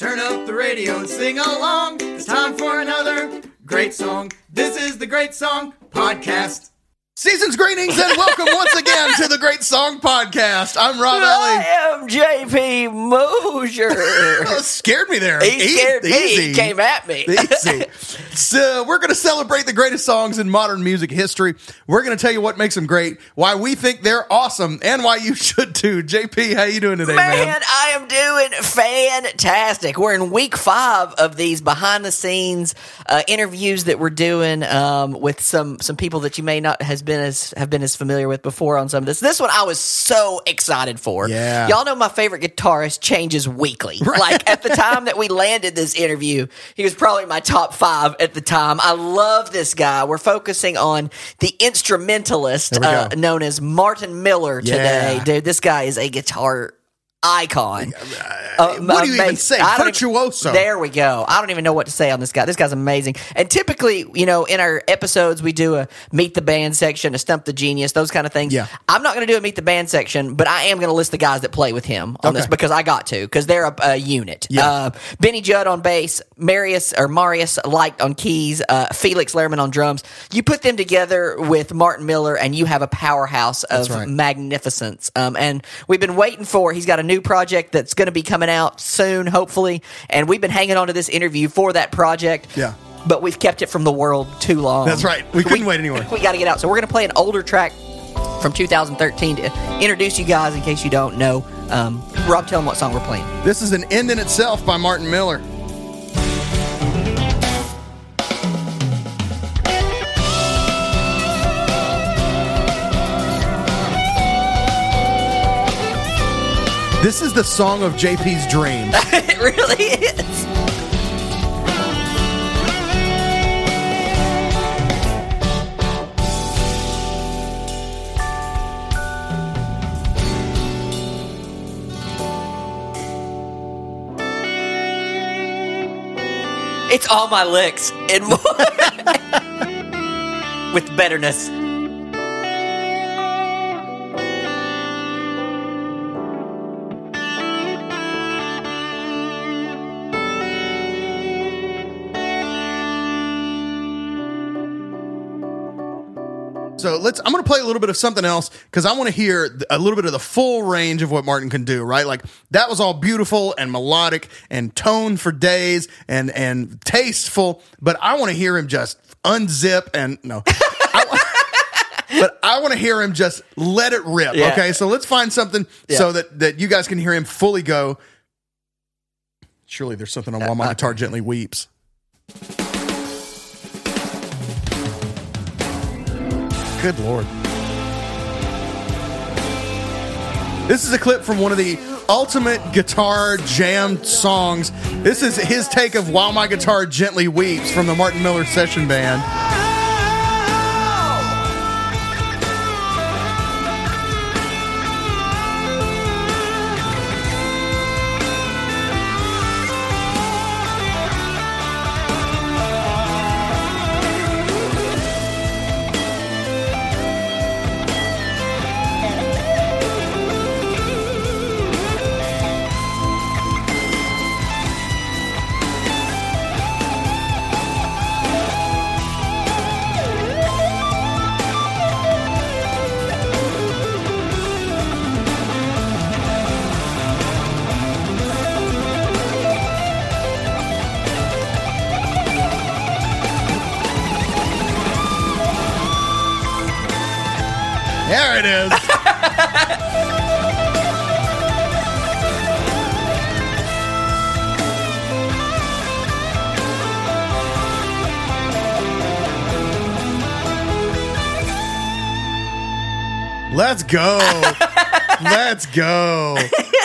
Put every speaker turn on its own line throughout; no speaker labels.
Turn up the radio and sing along. It's time for another great song. This is the Great Song Podcast.
Season's greetings and welcome once again to the Great Song Podcast. I'm Rob
I am JP Mosier.
Oh, scared me there.
he scared me.
easy.
He came at me.
Easy. So we're going to celebrate the greatest songs in modern music history. We're going to tell you what makes them great, why we think they're awesome, and why you should too. JP, how you doing today, man?
Man, I am doing fantastic. We're in week five of these behind the scenes uh, interviews that we're doing um, with some some people that you may not has been as have been as familiar with before on some of this. This one I was so excited for.
Yeah.
y'all know my favorite guitarist changes weekly. Like at the time that we landed this interview, he was probably my top five at the time. I love this guy. We're focusing on the instrumentalist uh, known as Martin Miller today.
Yeah.
Dude, this guy is a guitar icon. Uh,
what do you even say?
Don't even-
Virtuoso.
there we go. I don't even know what to say on this guy. This guy's amazing. And typically, you know, in our episodes, we do a meet the band section, a stump the genius, those kind of things.
Yeah.
I'm not going to do a meet the band section, but I am going to list the guys that play with him on this because I got to because they're a, a unit.
Yeah.
Uh, Benny Judd on bass, Marius or Marius Leicht on keys, uh, Felix Lehrmann on drums. You put them together with Martin Miller, and you have a powerhouse of
right.
magnificence. Um, and we've been waiting for. He's got a new project that's going to be coming out soon, hopefully. And we've been hanging on to this interview for that project.
Yeah.
But we've kept it from the world too long.
That's right. We couldn't wait anymore.
We got to get out. So we're going to play an older track from 2013 to introduce you guys in case you don't know. Um, Rob, tell them what song we're playing.
This is an end in itself by Martin Miller. This is the song of JP's dreams.
it really is. It's all my licks and more with betterness.
Let's. I'm going to play a little bit of something else because I want to hear a little bit of the full range of what Martin can do. Right, like that was all beautiful and melodic and tone for days and and tasteful. But I want to hear him just unzip and no. But I want to hear him just let it rip.
Yeah.
Okay, so let's find something so that that you guys can hear him fully go. Surely there's something on why my guitar gently weeps. Good lord. This is a clip from one of the ultimate guitar jam songs. This is his take of While My Guitar Gently Weeps from the Martin Miller Session Band. Let's go. Let's go.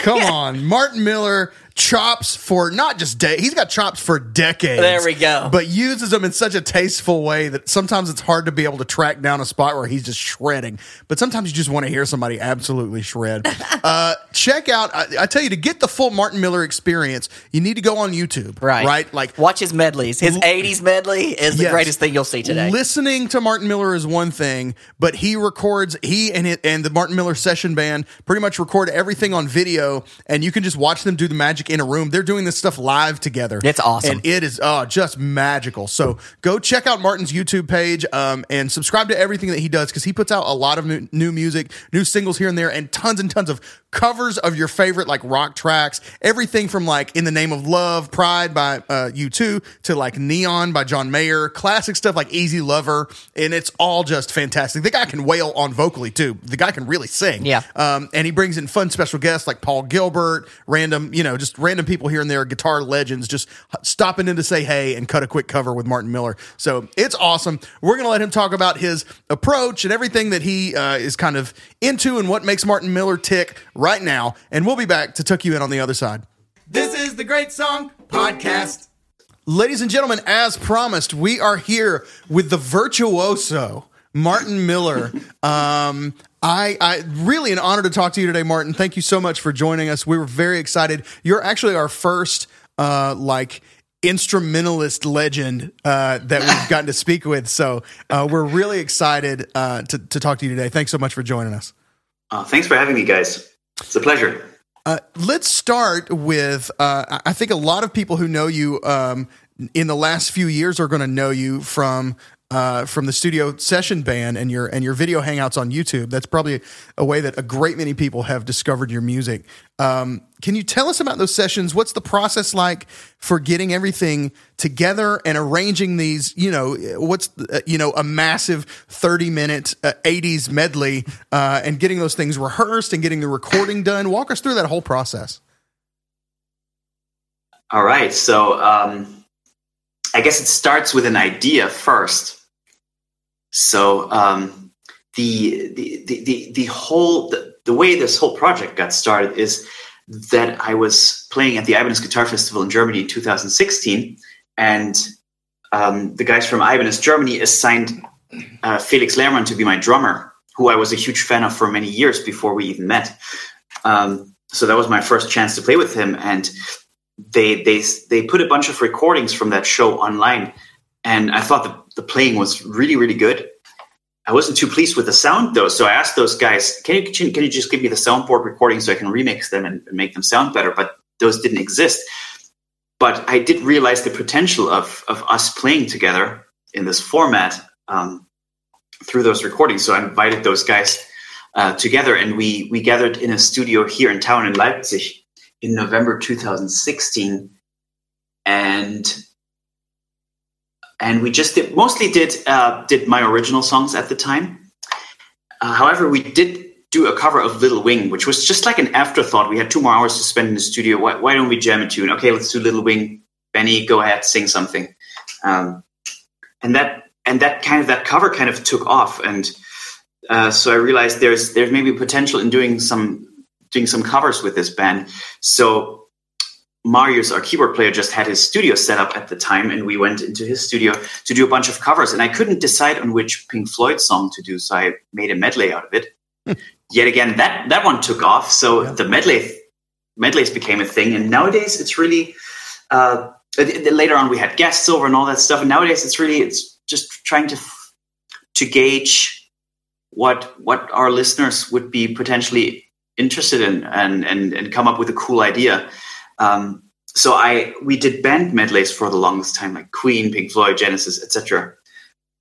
Come on. Martin Miller chops for not just day. He's got chops for decades.
There we go.
But uses them in such a tasteful way that sometimes it's hard to be able to track down a spot where he's just shredding. But sometimes you just want to hear somebody absolutely shred. uh, check out. I, I tell you to get the full Martin Miller experience, you need to go on YouTube.
Right.
Right. Like
Watch his medleys. His 80s medley is the
Yes.
greatest thing you'll see today.
Listening to Martin Miller is one thing, but he records he and it, and the Martin Miller session band pretty much record everything on video, and you can just watch them do the magic in a room. They're doing this stuff live together.
It's awesome.
and it is oh just magical. So go check out Martin's YouTube page um, and subscribe to everything that he does because he puts out a lot of new, new music, new singles here and there, and tons and tons of covers of your favorite like rock tracks. Everything from like "In the Name of Love," "Pride" by uh, U2 to like "Neon" by John Mayer, classic stuff like "Easy Lover," and it's all just fantastic. The guy can wail on vocally too. The guy can really sing.
Yeah.
Um, and he brings in fun special guests like Paul Gilbert, random, you know, just random people here and there, guitar legends, just stopping in to say hey and cut a quick cover with Martin Miller. So it's awesome. We're going to let him talk about his approach and everything that he uh, is kind of into and what makes Martin Miller tick right now. And we'll be back to tuck you in on the other side.
This is the Great Song Podcast.
Ladies and gentlemen, as promised, we are here with the virtuoso Martin Miller. Um, I, I really an honor to talk to you today, Martin. Thank you so much for joining us. We were very excited. You're actually our first uh, like instrumentalist legend uh, that we've gotten to speak with. So uh, we're really excited uh, to, to talk to you today. Thanks so much for joining us.
Uh, thanks for having me, guys. It's a pleasure.
Uh, let's start with uh, I- I think a lot of people who know you um, in the last few years are going to know you from uh, from the studio session band and your and your video hangouts on YouTube. That's probably a way that a great many people have discovered your music. Um, can you tell us about those sessions? What's the process like for getting everything together and arranging these? You know, what's uh, you know a massive thirty minute uh, '80s medley uh, and getting those things rehearsed and getting the recording done. Walk us through that whole process.
All right. So um, I guess it starts with an idea first. So um, the, the, the, the, the whole, the, the way this whole project got started is that I was playing at the Ibanez Guitar Festival in Germany in 2016. And um, the guys from Ibanez Germany assigned uh, Felix Lehrmann to be my drummer, who I was a huge fan of for many years before we even met. Um, so that was my first chance to play with him. And they they they put a bunch of recordings from that show online, and I thought the, the playing was really really good. I wasn't too pleased with the sound though, so I asked those guys, "Can you can you just give me the soundboard recordings so I can remix them and, and make them sound better?" But those didn't exist. But I did realize the potential of of us playing together in this format um, through those recordings. So I invited those guys uh, together, and we we gathered in a studio here in town in Leipzig in November 2016, and and we just did mostly did uh, did my original songs at the time. Uh, however, we did do a cover of Little Wing, which was just like an afterthought. We had two more hours to spend in the studio. Why, why don't we jam a tune? Okay, let's do Little Wing. Benny, go ahead, sing something. Um, and that and that kind of that cover kind of took off, and uh, so I realized there's there's maybe potential in doing some doing some covers with this band. So Marius, our keyboard player, just had his studio set up at the time, and we went into his studio to do a bunch of covers. And I couldn't decide on which Pink Floyd song to do, so I made a medley out of it. Yet again, that that one took off, so
Yeah.
the medley medleys became a thing. And nowadays, it's really uh, later on we had guests over and all that stuff. And nowadays, it's really it's just trying to to gauge what what our listeners would be potentially interested in and and, and come up with a cool idea. Um, so I we did band medleys for the longest time, like Queen, Pink Floyd, Genesis, etc.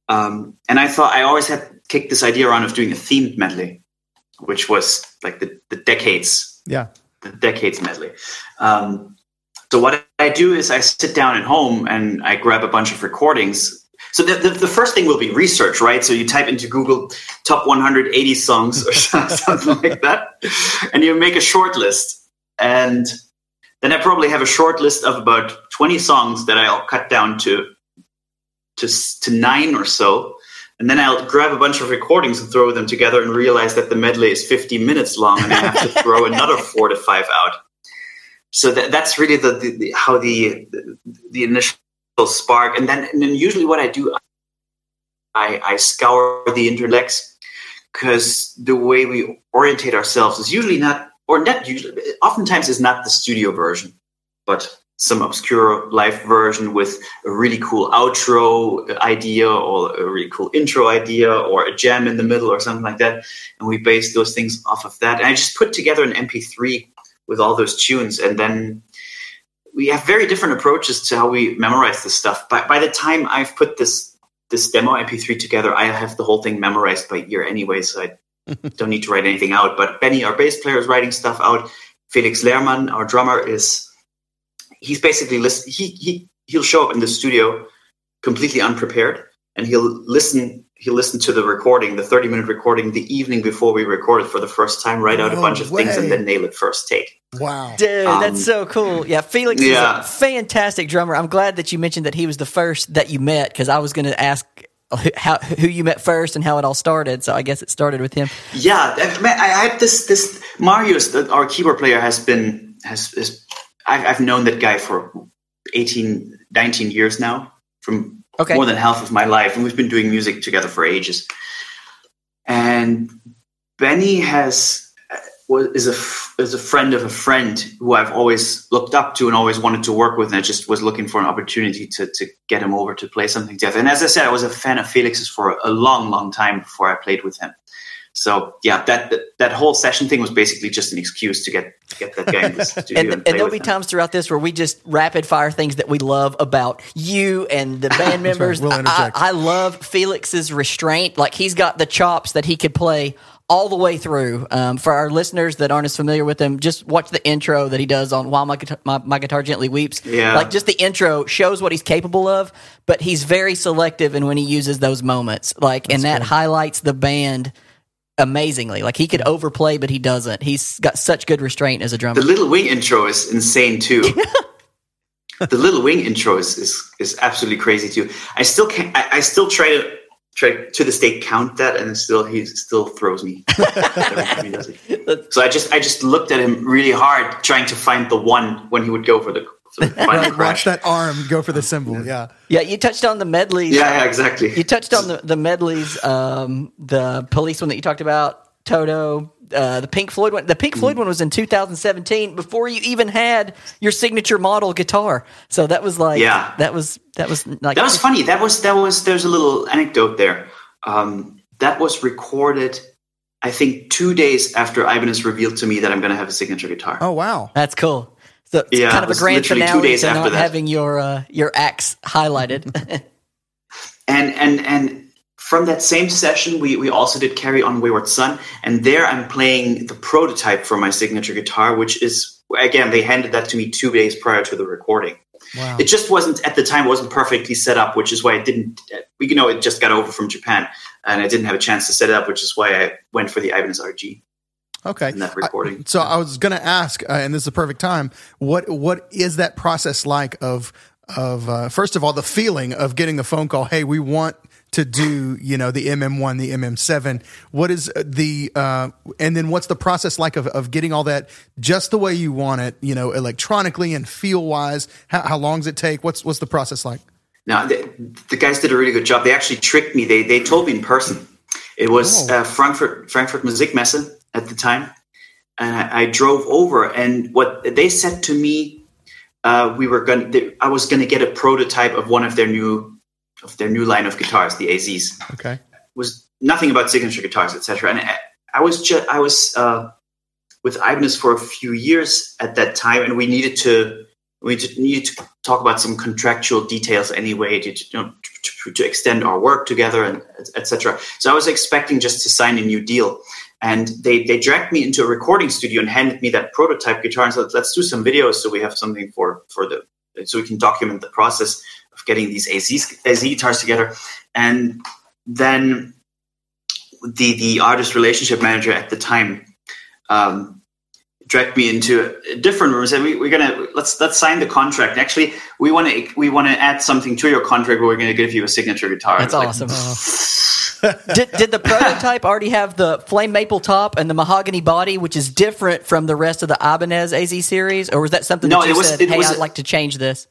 Um, and I thought I always had kicked this idea around of doing a themed medley, which was like the, the decades
Yeah.
the decades medley. Um, so what I do is I sit down at home and I grab a bunch of recordings. So the, the, the first thing will be research, right? So you type into Google top 180 songs or something like that, and you make a short list. And then I probably have a short list of about 20 songs that I'll cut down to to, to nine or so. And then I'll grab a bunch of recordings and throw them together and realize that the medley is 50 minutes long and I have to throw another four to five out. so that, that's really the, the, the how the, the the initial spark, and then and then usually what I do, I I scour the interlex because the way we orientate ourselves is usually not or not usually oftentimes is not the studio version, but some obscure live version with a really cool outro idea or a really cool intro idea or a jam in the middle or something like that. And we base those things off of that. And I just put together an MP3 with all those tunes. And then we have very different approaches to how we memorize this stuff. By, by the time I've put this this demo MP3 together, I have the whole thing memorized by ear anyway, so I don't need to write anything out. But Benny, our bass player, is writing stuff out. Felix Lehrmann, our drummer, is he's basically listen, he he he'll show up in the studio completely unprepared, and he'll listen he'll listen to the recording, the thirty minute recording, the evening before we recorded for the first time, write out a
No
bunch of things, and then nail it first take.
Wow.
Dude,
Um,
that's so cool. Yeah, Felix
yeah.
is a fantastic drummer. I'm glad that you mentioned that he was the first that you met because I was going to ask who, how, who you met first and how it all started. So I guess it started with him.
Yeah, I man, I had this this Marius, our keyboard player, has been has, has I've, I've known that guy for 18, 19 years now, from
Okay.
more than half of my life, and we've been doing music together for ages. And Benny has uh, was is a is a friend of a friend who I've always looked up to and always wanted to work with, and I just was looking for an opportunity to to get him over to play something together. And as I said, I was a fan of Felix's for a long, long time before I played with him. So yeah, that that, that whole session thing was basically just an excuse to get get that guy in the studio
And,
and,
and there'll
with
be
him.
times throughout this where we just rapid fire things that we love about you and the band members.
We'll
I,
interject.
I love Felix's restraint. Like he's got the chops that he could play all the way through. Um, for our listeners that aren't as familiar with him, just watch the intro that he does on "While My Guitar, my, my Guitar Gently Weeps."
Yeah.
like just the intro shows what he's capable of, but he's very selective in when he uses those moments. Like, and that highlights the band amazingly. Like he could overplay, but he doesn't. He's got such good restraint as a drummer.
The Little Wing intro is insane too. the Little Wing intro is, is is absolutely crazy too. I still can't. I, I still try to try to this day count that, and still he still throws me. every time he does it. So I just I just looked at him really hard, trying to find the one when he would go for the, for the
Right, watch that arm go for the cymbal. Yeah.
Yeah, you touched on the medleys.
Yeah, yeah, exactly.
You touched on the, the medleys, um, the police one that you talked about, Toto, uh, the Pink Floyd one. The Pink
Mm.
Floyd one was in 2017 before you even had your signature model guitar. So that was like,
Yeah.
that was that was like
That was funny. That was that was. There's a little anecdote there. Um, that was recorded, I think, two days after Ibanez revealed to me that I'm going to have a signature guitar.
Oh wow.
That's cool. So it's
Yeah,
kind of a grand
literally two
finale
days
to
after
not
that.
having your uh, your axe highlighted.
and and and from that same session we we also did carry on wayward son and there i'm playing the prototype for my signature guitar which is again they handed that to me two days prior to the recording
Wow.
it just wasn't at the time it wasn't perfectly set up which is why it didn't we you know it just got over from japan and i didn't have a chance to set it up which is why i went for the ibanez rg
Okay.
in that recording.
I- so I was going to ask, uh, and this is the perfect time. What what is that process like? Of of uh, first of all, the feeling of getting the phone call. Hey, we want to do you know the MM1, the MM7. What is the uh, and then what's the process like of, of getting all that just the way you want it? You know, electronically and feel wise. How, how long does it take? What's what's the process like?
Now, the, the guys did a really good job. They actually tricked me. They they told me in person. It was
Oh.
uh, Frankfurt Frankfurt Musikmesse at the time, and I, I drove over. And what they said to me, uh, we were going. I was going to get a prototype of one of their new of their new line of guitars, the AZs.
Okay.
Was nothing about signature guitars, etc. And I, I was just I was uh, with Ibanez for a few years at that time, and we needed to we needed to talk about some contractual details anyway to, you know, to, to extend our work together and etc. So I was expecting just to sign a new deal, and they they dragged me into a recording studio and handed me that prototype guitar and said, "Let's do some videos so we have something for for the so we can document the process of getting these AZ AZ guitars together." And then the the artist relationship manager at the time. Um, dragged me into a different room and said we, we're gonna let's let's sign the contract actually we want to we want to add something to your contract where we're going to give you a signature guitar
That's
I was
awesome. did, did the prototype already have the flame maple top and the mahogany body, which is different from the rest of the Ibanez AZ series, or was that something
No,
that you
it was-
said,
it
"Hey,
was
I'd
a-
like to change this"?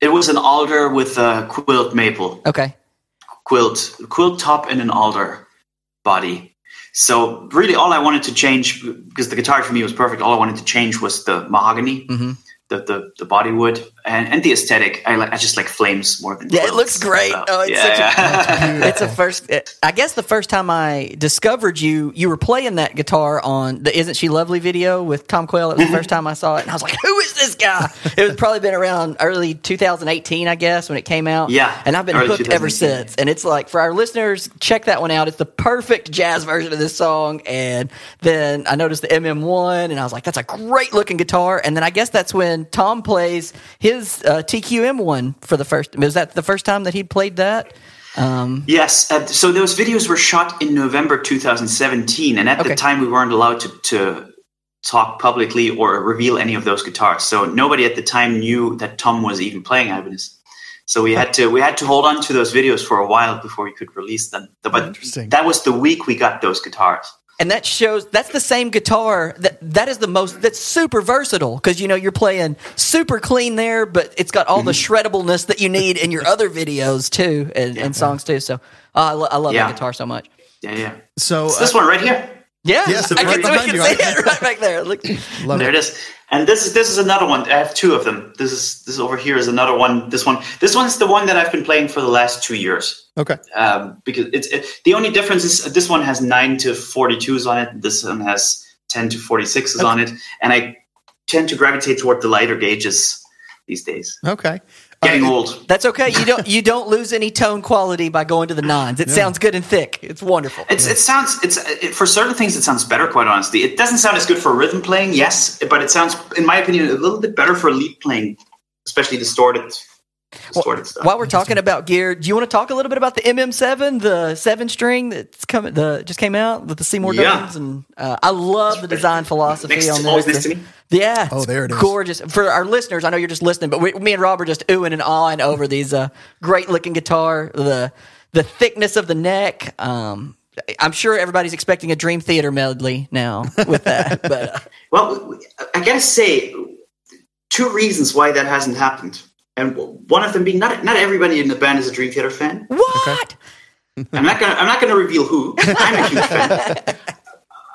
It was an alder with a quilt maple.
Okay,
quilt quilt top and an alder body so really all i wanted to change because the guitar for me was perfect all i wanted to change was the mahogany
Mm-hmm.
The, the the body wood and, and the aesthetic i like i just like flames more than
Yeah, it looks great.
So,
Oh, it's
yeah.
it's a first. Eh, I guess the first time I discovered you, you were playing that guitar on the "Isn't She Lovely" video with Tom Quayle. It was the first time I saw it, and I was like, "Who is this guy?" It was probably been around early 2018, I guess, when it came out.
Yeah,
and I've been hooked ever since. And it's like for our listeners, check that one out. It's the perfect jazz version of this song. And then I noticed the MM1, and I was like, "That's a great looking guitar." And then I guess that's when Tom plays his uh, TQM one for the first. Was that the first time that he played that?
yes uh, so those videos were shot in november 2017 and at
Okay.
the time we weren't allowed to, to talk publicly or reveal any of those guitars so nobody at the time knew that tom was even playing ibanez so we had to we had to hold on to those videos for a while before we could release them but
Interesting.
that was the week we got those guitars
and that shows that's the same guitar that that is the most that's super versatile because you know you're playing super clean there but it's got all the shreddableness that you need in your other videos too and, and songs too so uh, I, lo- I love
Yeah.
that guitar so much
yeah yeah
So uh,
this one right here
yeah
Yes,
I
right
can, we can
you.
see it right back there Look.
love
there
it.
it is and this is this is another one i have two of them this is this over here is another one this one this one's the one that i've been playing for the last two years
Okay.
um, because it's it, the only difference is this one has nine to forty twos on it. This one has ten to forty sixes on it, and I tend to gravitate toward the lighter gauges these days.
Okay.
Getting
Uh,
old.
that's okay you don't you don't lose any tone quality by going to the nines it sounds good and thick it's wonderful
It's, It sounds it's it, for certain things it sounds better. Quite honestly, it doesn't sound as good for rhythm playing, yes, but it sounds, in my opinion, a little bit better for lead playing, especially distorted, distorted stuff.
While we're talking about gear, do you want to talk a little bit about the MM7, the seven string that's coming, the just came out with the Seymour
Yeah.
Duncans, and uh, I love the design philosophy
Next-
on this.
always next to me.
Yeah.
Oh, there it is.
Gorgeous. For our listeners, I know you're just listening, but we, me and Rob are just oohing and awing over these uh, great looking guitar, the the thickness of the neck. Um, I'm sure everybody's expecting a Dream Theater medley now with that, but uh,
Well, I gotta say, two reasons why that hasn't happened, and one of them being not not everybody in the band is a Dream Theater fan.
what?
I'm not gonna I'm not gonna reveal who. I'm a huge fan.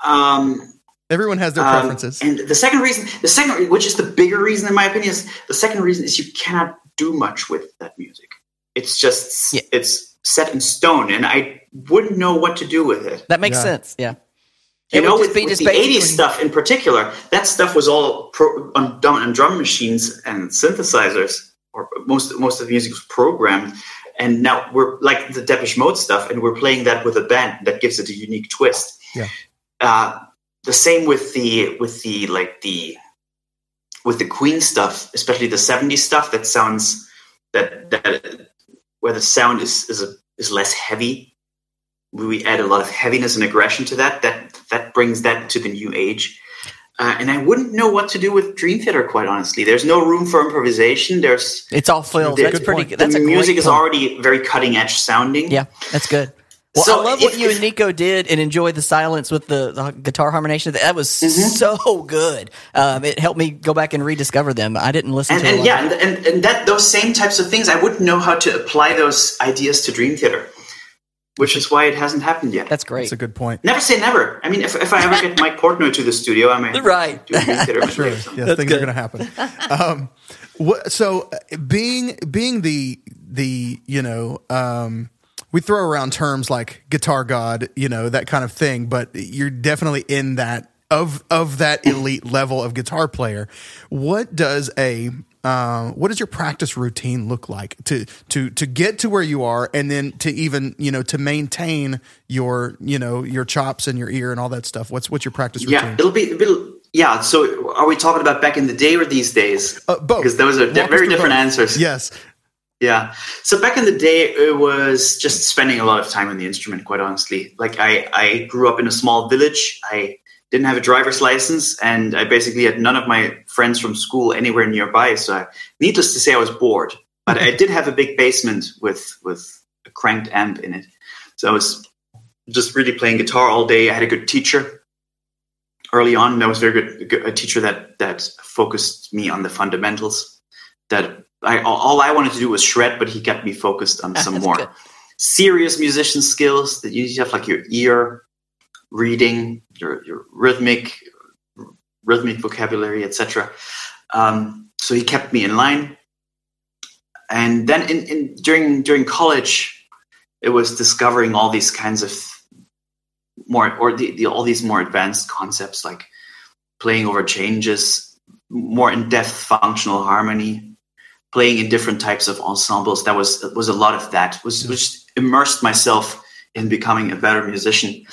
Um,
Everyone has their
um,
preferences.
and the second reason, the second, which is the bigger reason in my opinion, is the second reason is you cannot do much with that music. It's just
Yeah.
it's set in stone, and I wouldn't know what to do with it.
That makes
Yeah.
sense. Yeah.
You
It
know, with, with the
basically-
80s stuff in particular, that stuff was all pro- on, drum, on drum machines and synthesizers, or most most of the music was programmed. And now we're like the Depeche Mode stuff, and we're playing that with a band that gives it a unique twist.
Yeah.
Uh, the same with the with the like the with the Queen stuff, especially the 70s stuff that sounds that that where the sound is is a, is less heavy we add a lot of heaviness and aggression to that. That that brings that to the new age. Uh, and I wouldn't know what to do with Dream Theater, quite honestly. There's no room for improvisation. There's
It's all filled.
the,
That's pretty. That's
the music is already very cutting edge sounding.
Yeah, that's good. Well,
So
I love
if-
what you
if-
and Nico did and enjoy the silence with the, the guitar harmonization. That was
Mm-hmm.
so good. Um, it helped me go back and rediscover them. I didn't listen
And,
to
and yeah, and, and, and that those same types of things, I wouldn't know how to apply those ideas to Dream Theater, which is why it hasn't happened yet.
That's great.
That's a good point.
Never say never. I mean, if, if I ever get Mike Portnoy to the studio, I might
Right.
do a Dream Theater.
Sure.
medley or something.
Yeah, things are going to happen. Um, what, so uh, being being the the you know um, we throw around terms like guitar god, you know that kind of thing, but you're definitely in that of of that elite level of guitar player. What does a uh, what does your practice routine look like to to to get to where you are, and then to even you know to maintain your you know your chops and your ear and all that stuff? What's what's your practice routine?
Yeah, it'll be a bit. Yeah. So, are we talking about back in the day or these days?
Uh, both.
Because those are di- very different
both.
answers.
Yes.
Yeah. So back in the day, it was just spending a lot of time on the instrument. Quite honestly, like I, I grew up in a small village. I didn't have a driver's license, and I basically had none of my friends from school anywhere nearby. So, I, needless to say, I was bored. But I did have a big basement with with a cranked amp in it. So I was just really playing guitar all day. I had a good teacher early on. That was very good. A teacher that that focused me on the fundamentals. That I all I wanted to do was shred, but he kept me focused on some more
good.
serious musician skills that you have, like your ear reading, your your rhythmic rhythmic vocabulary, etc. Um, so he kept me in line. And then in, in during during college, it was discovering all these kinds of more or the, the all these more advanced concepts like playing over changes, more in depth functional harmony, playing in different types of ensembles. That was was a lot of that. Was which immersed myself in becoming a better musician.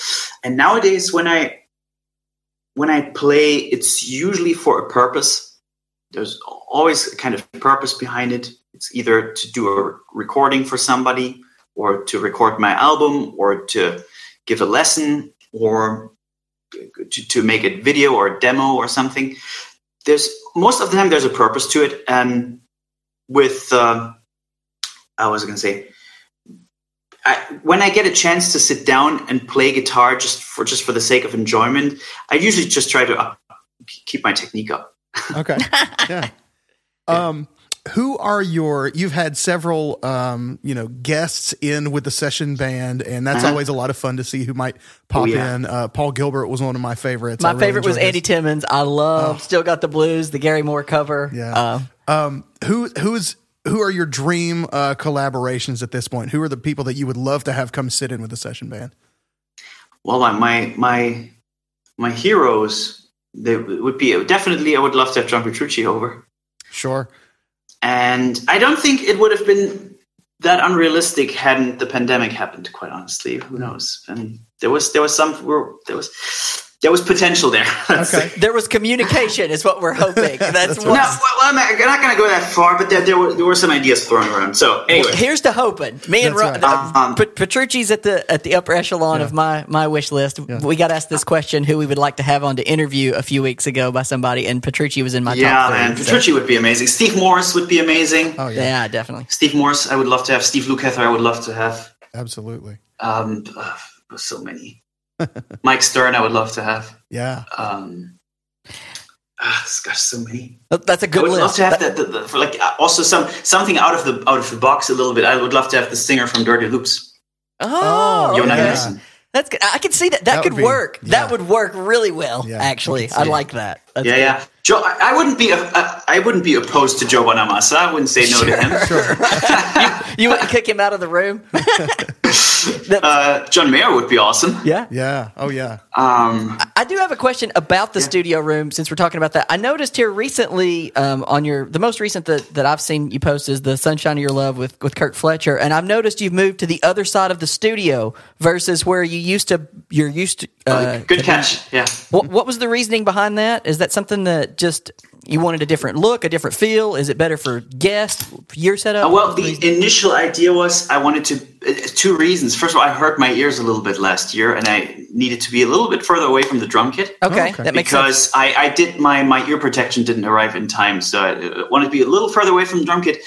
And nowadays, when I when I play, it's usually for a purpose. There's always a kind of purpose behind it. It's either to do a recording for somebody, or to record my album, or to give a lesson, or to, to make a video or a demo or something. There's most of the time there's a purpose to it, and with uh, I was going to say I, when I get a chance to sit down and play guitar just for just for the sake of enjoyment, I usually just try to up, keep my technique up.
Okay. Yeah. Um, who are your? You've had several, um, you know, guests in with the session band, and that's
Uh-huh.
always a lot of fun to see who might pop
Oh, yeah.
in. Uh, Paul Gilbert was one of my favorites.
My
really
favorite was
enjoyed
Andy
his-
Timmons. I love Still Got the Blues, the Gary Moore cover.
Yeah.
Uh,
Um, who who's who are your dream uh, collaborations at this point? Who are the people that you would love to have come sit in with the session band?
Well, my my my, my heroes they would be definitely. I would love to have John Petrucci over,
Sure.
and I don't think it would have been that unrealistic hadn't the pandemic happened. Quite honestly, who knows? And there was there was some there was there was potential there.
Okay.
there was communication, is what we're hoping. That's,
That's
what.
No, well, I'm not, I'm not going to go that far, but there, there were there were some ideas thrown around. So anyway,
Here's to hoping. Me and
That's
Ro-
right.
uh,
Um,
Petrucci's at the at the upper echelon of my my wish list. We got asked this question: who we would like to have on to interview a few weeks ago by somebody, and Petrucci was in my
yeah,
top three.
man,
so-
Petrucci would be amazing. Steve Morse would be amazing.
Oh yeah,
yeah, definitely.
Steve Morse, I would love to have. Steve Lukather, I would love to have.
absolutely.
Um, uh, so many. Mike Stern, I would love to have.
Yeah.
Um, ah, gosh, so many.
That's a good I
would
list.
love to have the, the, the for like uh, also some something out of the out of the box a little bit. I would love to have the singer from Dirty Loops,
oh,
Jonah
okay.
yeah.
Anderson.
That's good. I could see that. That,
That
could
be-
work.
yeah.
That would work really well.
Yeah,
actually,
could
I like that. That's
Yeah,
good.
yeah. Joe, I, I wouldn't be a, I, I wouldn't be opposed to Joe Bonamassa. I wouldn't say no to him. Sure.
you wouldn't kick him out of the room.
Uh, John Mayer would be awesome.
yeah.
Yeah. Oh yeah.
Um,
I do have a question about the studio room since we're talking about that. I noticed here recently um, on your the most recent that, that I've seen you post is the Sunshine of Your Love with with Kirk Fletcher, and I've noticed you've moved to the other side of the studio versus where you used to. You're used to. Uh,
good catch. Yeah.
What what was the reasoning behind that? Is that something that just you wanted a different look, a different feel? Is it better for guests, your setup?
Uh, well, the
reasoning?
initial idea was I wanted to. Uh, two reasons. First of all, I hurt my ears a little bit last year, and I needed to be a little bit further away from the drum kit.
okay,
okay.
that makes sense.
because I, I did my my ear protection didn't arrive in time, so I uh, wanted to be a little further away from the drum kit.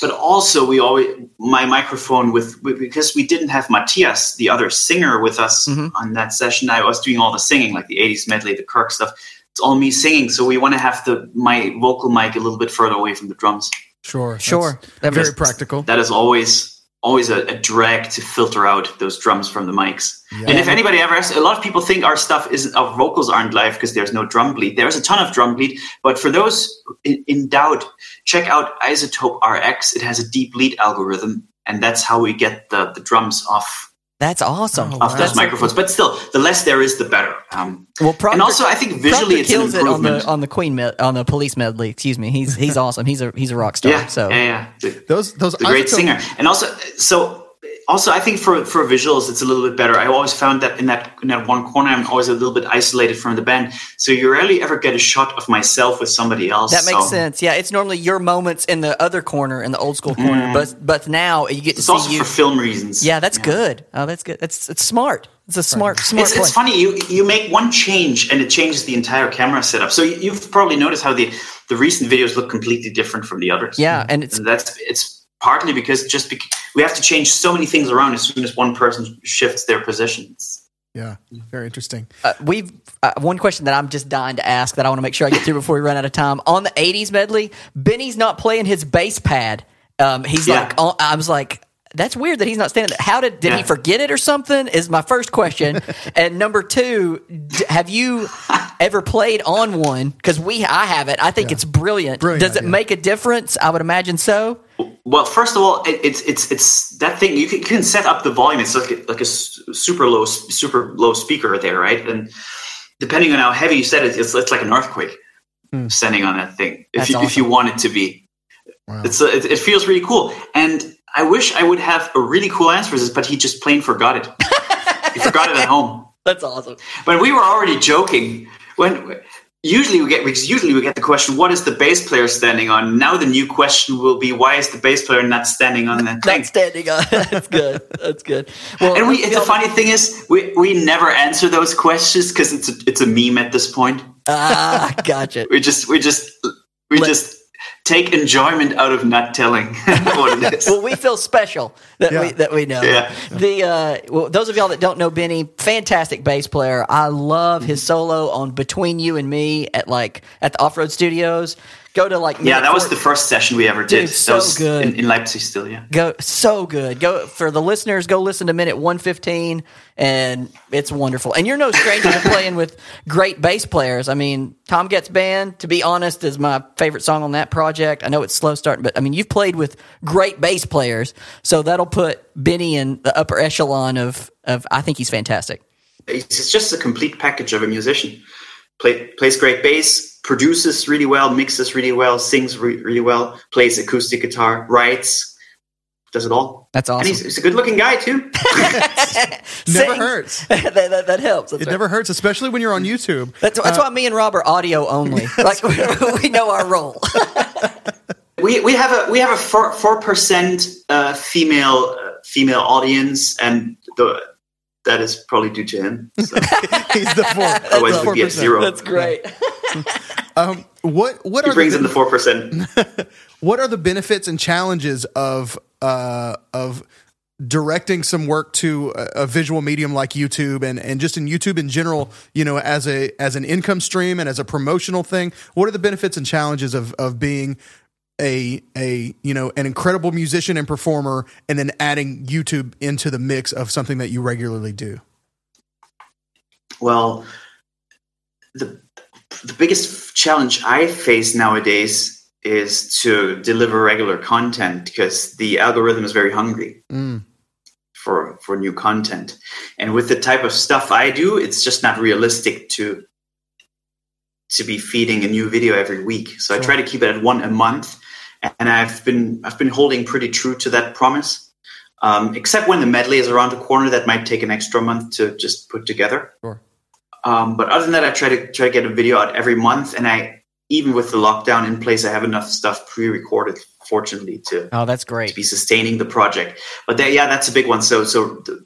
But also, we always my microphone with with- because we didn't have Matthias, the other singer, with us
Mm-hmm.
on that session. I was doing all the singing, like the '80s medley, the Kirk stuff. It's all me singing, so we want to have the my vocal mic a little bit further away from the drums.
Sure.
Sure.
That's very practical.
That is always always a, a drag to filter out those drums from the mics.
Yeah.
And if anybody ever asks, a lot of people think our stuff isn't our vocals aren't live because there's no drum bleed. There's a ton of drum bleed, but for those in, in doubt, check out iZotope RX. It has a De-bleed algorithm, and that's how we get the, the drums off
That's awesome.
Oh,
off
wow.
those microphones. But still, the less there is, the better. Um,
Well, Proctor,
and also, I think visually
Proctor
it's an
kills it on
improvement.
the on the Queen med, on the Police medley. Excuse me, he's he's awesome. He's a he's a rock star.
yeah,
so
yeah, yeah. The-
Those those
the great singer and also so also i think for for visuals it's a little bit better i always found that in that in that one corner i'm always a little bit isolated from the band so you rarely ever get a shot of myself with somebody else
that makes
so
sense. Yeah, it's normally your moments in the other corner, in the old school corner, mm. but but now you get to
it's
see
also
you.
for film reasons
yeah, that's good. Oh, that's good. That's it's smart. It's a smart smart
it's, it's funny you you make one change and it changes the entire camera setup so you- you've probably noticed how the the recent videos look completely different from the others
Yeah, and it's
and that's it's partly because just bec- we have to change so many things around as soon as one person shifts their positions.
Yeah, very interesting.
Uh, we've uh, one question that I'm just dying to ask that I want to make sure I get through before we run out of time. On the '80s medley, Benny's not playing his bass pad. Um, he's
Yeah.
like, I was like, that's weird that he's not standing. there. How did did he forget it or something? Is my first question. and number two, d- have you ever played on one? Because we, I have it. I think it's brilliant.
Brilliant
Does it
idea.
make a difference? I would imagine so.
Well, first of all, it, it's it's it's that thing you can, you can set up the volume. It's like a, like a s- super low super low speaker there, right? And depending on how heavy you set it, it's, it's like an earthquake hmm. standing on that thing. If
That's
you if you want it to be, it's a, it, it feels really cool. And I wish I would have a really cool answer for this, but he just plain forgot it. he forgot it at home.
That's awesome.
But we were already joking when. Usually we get because usually we get the question, "What is the bass player standing on?" Now the new question will be, "Why is the bass player not standing on that thing?"
Not standing on. That's good. That's good. Well,
And we, the funny thing is, we, we never answer those questions because it's a, it's a meme at this point.
ah, gotcha.
We just we just we
Let-
just take enjoyment out of not telling what it is.
well, we feel special that we that we know.
Yeah.
The uh, well, those of y'all that don't know Benny, fantastic bass player. I love his solo on "Between You and Me" at like at the Off Road Studios. Go to like
yeah, that was the first session we ever did.
Dude,
that
so
was
good.
In, in Leipzig still. Yeah.
go so good. Go for the listeners. Go listen to minute one fifteen, and it's wonderful. And you're no stranger to playing with great bass players. I mean, Tom Gets Band, to be honest, is my favorite song on that project. I know it's slow starting, but I mean, you've played with great bass players, so that'll put Benny in the upper echelon of of. I think he's fantastic.
It's it's just a complete package of a musician. Play, plays great bass, produces really well, mixes really well, sings re- really well, plays acoustic guitar, writes, does it all.
That's
And
awesome.
he's, he's a good-looking guy too.
Never
Sings.
hurts.
that, that, that helps. That's
It
right.
never hurts, especially when you're on YouTube.
That's, that's why me and Rob are audio only. Like we know our role.
we we have a we have a four four percent uh, female uh, female audience, and the, that is probably due to him. So,
He's the four.
otherwise, we'd be at zero.
That's great.
Um, what what
He
are
brings
the,
in the four percent.
what are the benefits and challenges of uh, of directing some work to a, a visual medium like YouTube and, and just in YouTube in general, you know, as a as an income stream and as a promotional thing? What are the benefits and challenges of of being a a you know an incredible musician and performer and then adding YouTube into the mix of something that you regularly do?
Well, the the biggest challenge I face nowadays is to deliver regular content because the algorithm is very hungry mm. for for new content, and with the type of stuff I do, it's just not realistic to to be feeding a new video every week. So I try to keep it at one a month, and I've been I've been holding pretty true to that promise. Um, except when the medley is around the corner, that might take an extra month to just put together.
Sure.
Um, but other than that, I try to try to get a video out every month, and I even with the lockdown in place, I have enough stuff pre-recorded, fortunately, to
Oh, that's great to
be sustaining the project. But that, yeah, that's a big one. So so the,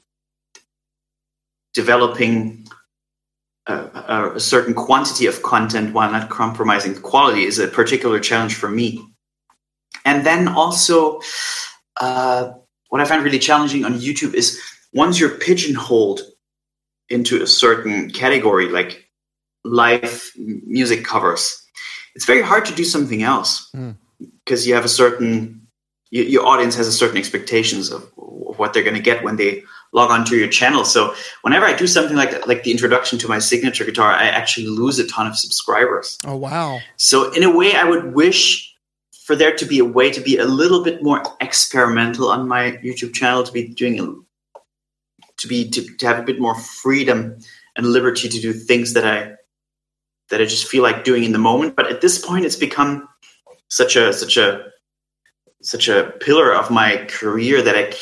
developing a, a, a certain quantity of content while not compromising quality is a particular challenge for me. And then also, uh, what I find really challenging on YouTube is once you're pigeonholed into a certain category, like live music covers, it's very hard to do something else because you have a certain your, your audience has a certain expectations of, of what they're going to get when they log onto your channel. So whenever I do something like that, like the introduction to my signature guitar, I actually lose a ton of subscribers.
Oh wow.
So in a way, I would wish for there to be a way to be a little bit more experimental on my YouTube channel, to be doing a, to be to, to have a bit more freedom and liberty to do things that I that I just feel like doing in the moment. But at this point, it's become such a such a such a pillar of my career that I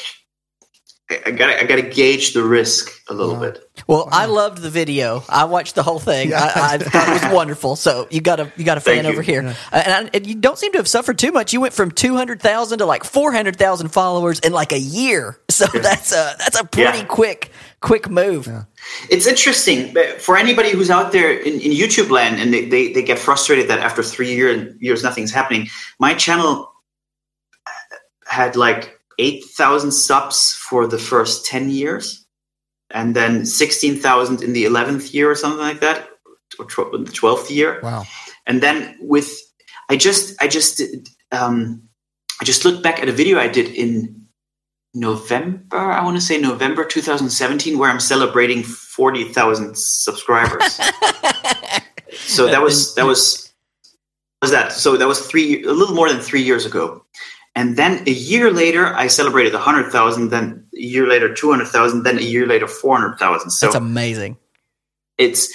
I gotta I gotta gauge the risk a little bit.
Well, I loved the video. I watched the whole thing. I, I thought it was wonderful. So you got a you got a fan over here, Uh, and, I, and you don't seem to have suffered too much. You went from two hundred thousand to like four hundred thousand followers in like a year. So that's a that's a pretty
Yeah.
quick quick move.
It's interesting but for anybody who's out there in, in YouTube land and they, they, they get frustrated that after three year, years nothing's happening. My channel had like 8,000 subs for the first 10 years, and then 16,000 in the 11th year or something like that, or tw- the 12th year.
Wow.
And then with, I just, I just, um, I just looked back at a video I did in November, I want to say November 2017, where I'm celebrating 40,000 subscribers. so that was, that was, was that? So that was three, a little more than three years ago. And then a year later, I celebrated 100,000, then a year later, 200,000, then a year later, 400,000. So
That's amazing.
it's,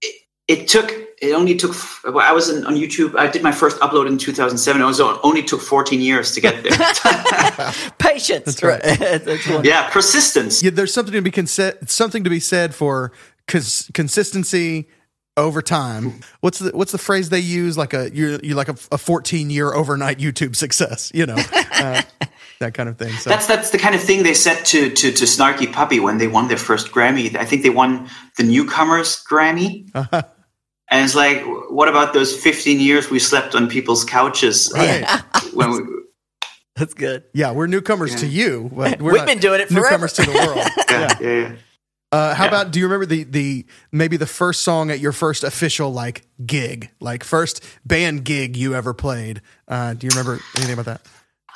it, it took, it only took, well, I was in, on YouTube, I did my first upload in 2007. It was only took 14 years to get there.
Patience.
right.
That's wonderful.
yeah, persistence.
Yeah, there's something to be consi- something to be said for cons- consistency over time. What's the what's the phrase they use? Like a you're you like a, a 14 year overnight YouTube success. You know uh, that kind of thing. So
That's that's the kind of thing they said to, to to Snarky Puppy when they won their first Grammy. I think they won the newcomers Grammy. And it's like, what about those 15 years we slept on people's couches?
Right.
When we,
That's good.
yeah, we're newcomers to you. But we're
We've
not
been doing it forever.
Newcomers to the world.
yeah, yeah, yeah.
Uh, how
Yeah.
about? Do you remember the the maybe the first song at your first official like gig, like first band gig you ever played? Uh, do you remember anything about that?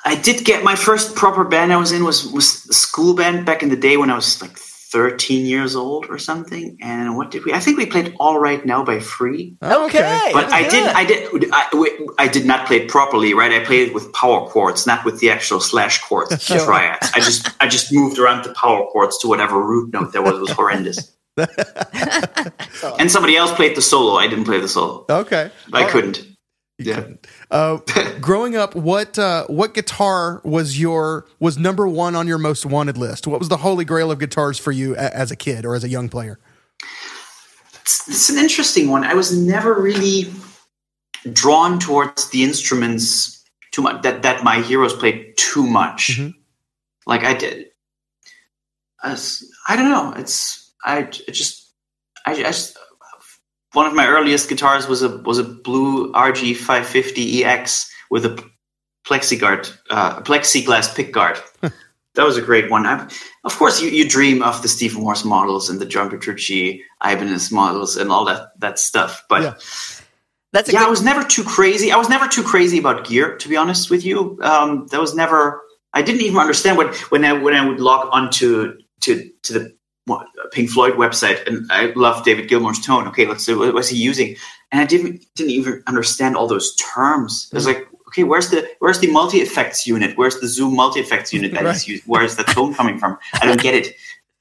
I did get my first proper band I was in was was a school band back in the day when I was like 13 years old or something. And what did we? I think we played "All Right Now" by Free.
Okay.
But I
good.
did, I did, I, I did not play it properly, right? I played it with power chords, not with the actual slash chords, the triads. I just, I just moved around the power chords to whatever root note there was. It was horrendous. and somebody else played the solo. I didn't play the solo.
Okay,
I
All right.
couldn't.
Uh, growing up, what uh, what guitar was your was number one on your most wanted list? What was the holy grail of guitars for you a, as a kid or as a young player?
It's, it's an interesting one. I was never really drawn towards the instruments too much. That that my heroes played too much.
Mhm.
Like I did. As, I don't know. It's I it just I, I just one of my earliest guitars was a was a blue RG 550 EX with a plexiguard uh, plexiglass pickguard. that was a great one. I, of course, you, you dream of the Stephen Morse models and the John Petrucci Ibanez models and all that that stuff. But
Yeah.
That's
yeah,
good,
I was never too crazy. I was never too crazy about gear, to be honest with you. Um, that was never. I didn't even understand what when I when I would log onto to to the Pink Floyd website, and I love David Gilmour's tone. Okay, let's see what was he using, and I didn't didn't even understand all those terms. It was mm. like, okay, where's the where's the multi effects unit? Where's the Zoom multi effects unit that
Right.
he's using? Where's the tone coming from? I don't get it.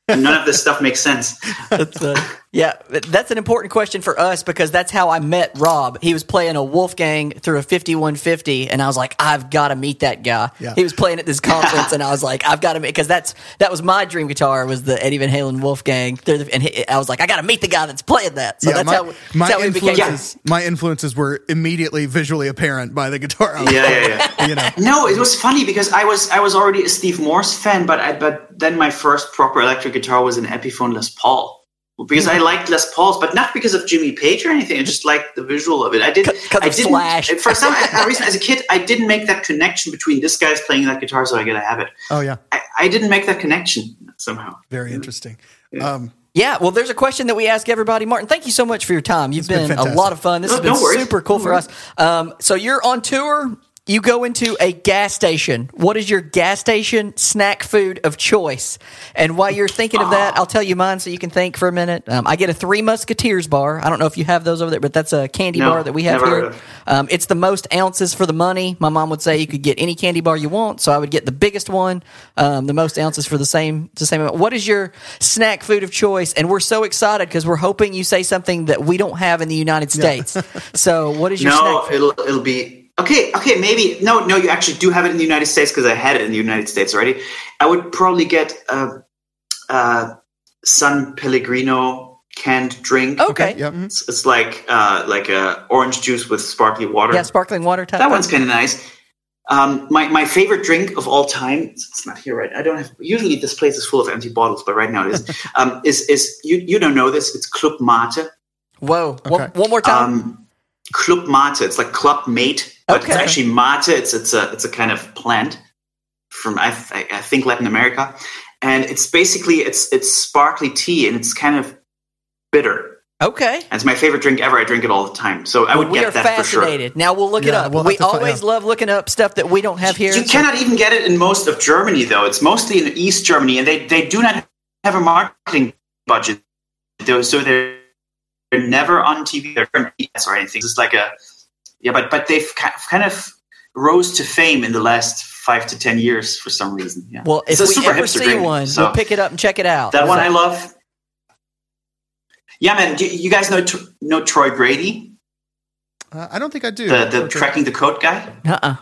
None of this stuff makes sense.
That's, yeah, that's an important question for us because that's how I met Rob. He was playing a Wolfgang through a 5150, and I was like, I've got to meet that guy.
Yeah.
He was playing at this conference, and I was like, I've got to meet because that's that was my dream guitar was the Eddie Van Halen Wolfgang. Through the, and he, I was like, I got to meet the guy that's playing that. So that's
my,
how that's
my
how we became.
influences my influences were immediately visually apparent by the guitar. I
Yeah, yeah, yeah.
You know,
No, it was funny because I was I was already a Steve Morse fan, but I but then my first proper electric guitar was an Epiphone Les Paul. Because I liked Les Pauls, but not because of Jimmy Page or anything. I just liked the visual of it. I didn't.
'Cause
I
of
didn't.
Slash.
For some reason, as a kid, I didn't make that connection between this guy's playing that guitar, so I gotta have it.
oh yeah,
I, I didn't make that connection somehow.
very interesting. Um,
Yeah, well, there's a question that we ask everybody. Martin, thank you so much for your time. You've
been
been, a lot of fun. This
No,
has been
no
super cool
No
for us. Um, so you're on tour. You go into a gas station. What is your gas station snack food of choice? And while you're thinking of that, I'll tell you mine so you can think for a minute. Um, I get a Three Musketeers bar. I don't know if you have those over there, but that's a candy
No,
bar that we have here. Um, it's the most ounces for the money. My mom would say you could get any candy bar you want, so I would get the biggest one, um, the most ounces for the same the same amount. What is your snack food of choice? And we're so excited because we're hoping you say something that we don't have in the United States. so, what is your
No,
snack? Food?
it'll it'll be okay. Okay, maybe no, no. You actually do have it in the United States because I had it in the United States already. I would probably get a, a San Pellegrino canned drink.
Okay,
yeah, mhm.
It's, it's like uh, like a orange juice with sparkly water.
yeah, sparkling water type.
that one's kind of nice. Um, my my favorite drink of all time. It's it's not here, right? I don't have. Usually, this place is full of empty bottles, but right now it is. um, is is you you don't know this? It's Club Mate.
Whoa, one,
Okay.
one more time.
Um, Club Mate. It's like Club Mate, but it's actually Mate. It's it's a it's a kind of plant. from I, I I think Latin America, and it's basically it's it's sparkly tea and it's kind of bitter.
Okay.
And it's my favorite drink ever. I drink it all the time. So I would
we
get that for sure.
fascinated. Now we'll look it up.
we'll
we always love looking up stuff that we don't have here.
You
so-
cannot even get it in most of Germany, though. It's mostly in East Germany, and they, they do not have a marketing budget. Though, so they're, they're never on TV or yes or anything. It's like a yeah, but but they've kind of rose to fame in the last five to ten years for some reason. Yeah.
Well, if
It's a
we
super
ever see
drink,
one,
so
we'll pick it up and check it out.
that
Is
one I love. Yeah, man. Do you guys know know Troy Grady,
Uh, I don't think I do.
the the cracking the code guy?
Uh-uh.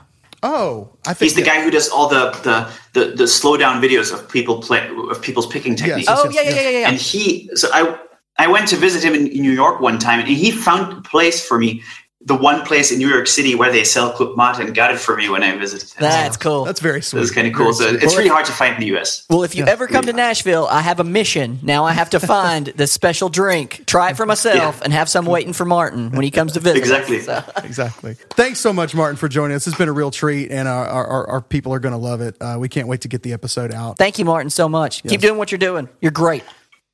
Oh, I think
He's the guy who does all the the the, the slow down videos of people play of people's picking techniques.
yes,
Oh yeah, yeah, yeah, yeah, yeah.
and he so i i went to visit him in, in new york one time and he found a place for me the one place in new york city where they sell club mate and got it for me when i visited him.
That's
So
cool.
That's very sweet.
that's kind of cool so
Very sweet.
it's really hard to find in the us
well, if you ever come to Nashville, I have a mission. Now I have to find this special drink, try it for myself,
Yeah.
and have some waiting for Martin when he comes to visit.
Exactly.
So-
exactly. Thanks so much, Martin, for joining us. It's been a real treat, and our, our, our- our people are going to love it. Uh, we can't wait to get the episode out.
Thank you, Martin, so much. Keep doing what you're doing. You're great.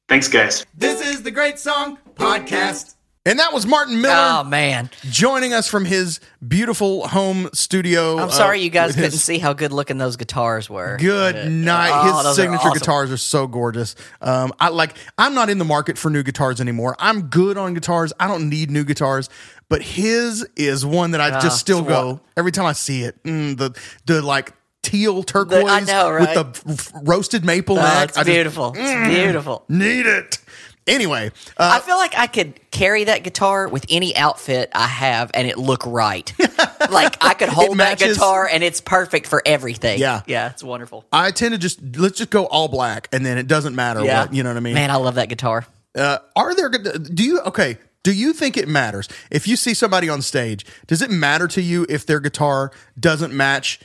Thanks guys
This is the Great Song Podcast.
And that was Martin Miller
Oh man,
joining us from his beautiful home studio.
I'm sorry
uh,
you guys couldn't
his-
see how good looking those guitars were.
Good night.
Oh,
His
those are
signature
awesome.
guitars are so gorgeous. Um, I like. I'm not in the market for new guitars anymore. I'm good on guitars. I don't need new guitars. But his is one that I
Ah,
just still
it's
go every time I see it. Mm, the the like teal turquoise
I know, right?
with the roasted maple
Oh,
neck.
it's
I just
beautiful. it's beautiful.
need it. Anyway, uh,
I feel like I could carry that guitar with any outfit I have and it look right. like I could hold that guitar and it's perfect for everything.
Yeah.
Yeah, it's wonderful.
I tend to just let's just go all black, and then it doesn't matter
Yeah.
what you know what I mean.
Man, I love that guitar.
Uh, are there? Good do you okay? Do you think it matters if you see somebody on stage? Does it matter to you if their guitar doesn't match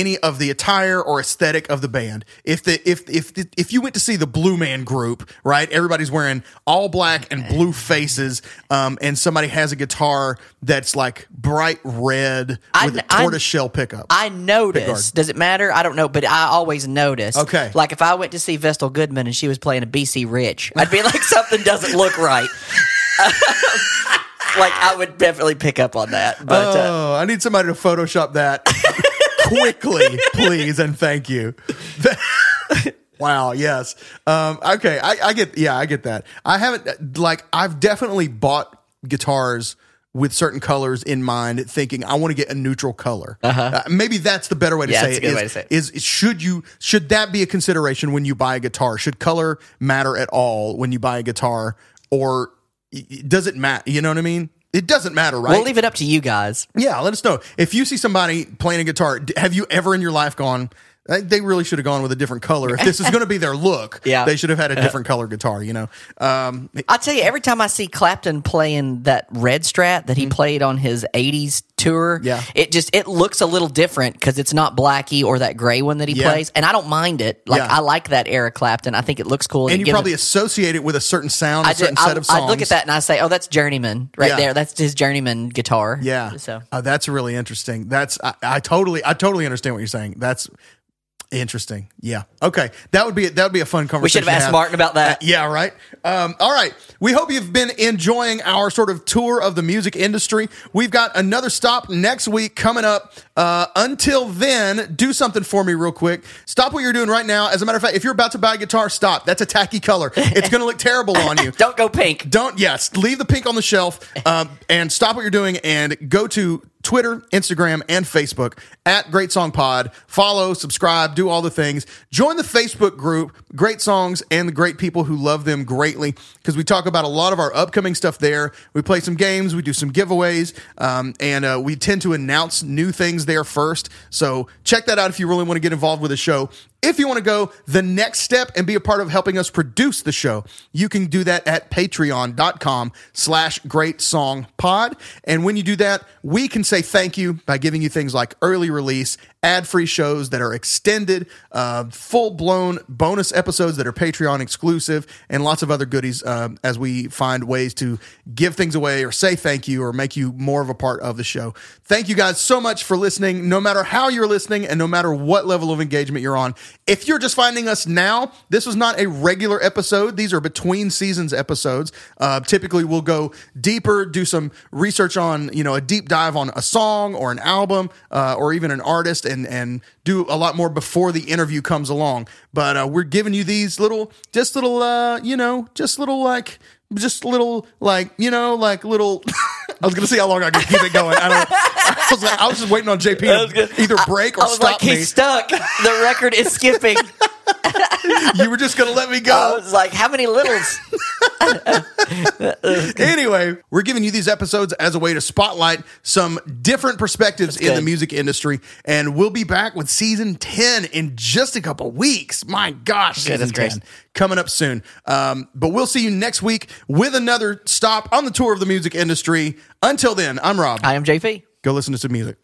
any of the attire or aesthetic of the band? If the if if the, if you went to see the Blue Man Group, right? Everybody's wearing all black and blue faces, um, and somebody has a guitar that's like bright red with a
I-
tortoise shell pickup.
I notice. Does it matter? I don't know, but I always notice.
Okay.
Like if I went to see Vestal Goodman and she was playing a BC Rich, I'd be like, something doesn't look right. like I would definitely pick up on that. But uh,
oh, I need somebody to Photoshop that quickly, please, and thank you. wow. Yes. Um, okay. I, I get. Yeah, I get that. I haven't like I've definitely bought guitars with certain colors in mind, thinking I want to get a neutral color. Uh, maybe that's the better way to
Yeah,
say
that's
it.
a good
is-
way to say it.
is should you should that be a consideration when you buy a guitar? Should color matter at all when you buy a guitar, or does it matter? You know what I mean? It doesn't matter, right?
we'll leave it up to you guys.
Yeah, let us know if you see somebody playing a guitar. Have you ever in your life gone? "Uh, They really should have gone with a different color. If this is going to be their look,
Yeah.
they should have had a different color guitar. You know, um,
I'll tell you, every time I see Clapton playing that red strat that he played on his '80s tour,
Mm-hmm. Yeah.
it just it looks a little different because it's not Blackie or that gray one that he
Yeah.
plays, and I don't mind it. Like
Yeah.
I like that era Clapton. I think it looks cool,
and
it
you probably associate it with a certain sound, a certain
do,
set
I,
of songs.
I look at that and I say, "Oh, that's Journeyman right
Yeah.
there. That's his Journeyman guitar."
Yeah.
So
Oh, that's really interesting. That's I, I totally I totally understand what you're saying. That's interesting. Yeah. Okay. That would be that would be a fun conversation.
we should have asked Martin about that.
Uh, yeah, right. Um, all right. We hope you've been enjoying our sort of tour of the music industry. We've got another stop next week coming up. Uh, until then, do something for me real quick. Stop what you're doing right now. As a matter of fact, if you're about to buy a guitar, stop. That's a tacky color. It's going to look terrible on you.
Don't go pink.
Don't yes, leave the pink on the shelf um, and stop what you're doing and go to Twitter, Instagram, and Facebook at Great Song Pod. Follow, subscribe, do all the things. Join the Facebook group, Great Songs and the great people who love them greatly, because we talk about a lot of our upcoming stuff there. We play some games, we do some giveaways, um, and uh, we tend to announce new things there first. So check that out if you really want to get involved with the show. If you want to go the next step and be a part of helping us produce the show, you can do that at patreon.com slash great song pod. And when you do that, we can say thank you by giving you things like early release, ad free shows that are extended, uh, full blown bonus episodes that are Patreon exclusive, and lots of other goodies uh, as we find ways to give things away or say thank you or make you more of a part of the show. Thank you guys so much for listening, no matter how you're listening and no matter what level of engagement you're on. If you're just finding us now, this was not a regular episode. These are between seasons episodes. Uh, typically, we'll go deeper, do some research on, you know, a deep dive on a song or an album uh, or even an artist and and do a lot more before the interview comes along. But uh, we're giving you these little, just little, uh, you know, just little like, just little like, you know, like little. I was gonna see how long I could keep it going. I don't. I was like, I was just waiting on JP to either break or
I was
stop
like,
me.
he's stuck. The record is skipping.
You were just gonna let me
I
go.
was like, how many littles?
anyway, we're giving you these episodes as a way to spotlight some different perspectives in the music industry, and we'll be back with season ten in just a couple weeks. My gosh, season
Goodness
ten
gracious.
coming up soon. Um, but we'll see you next week with another stop on the tour of the music industry. Until then, I'm Rob.
I am JP.
Go listen to some music.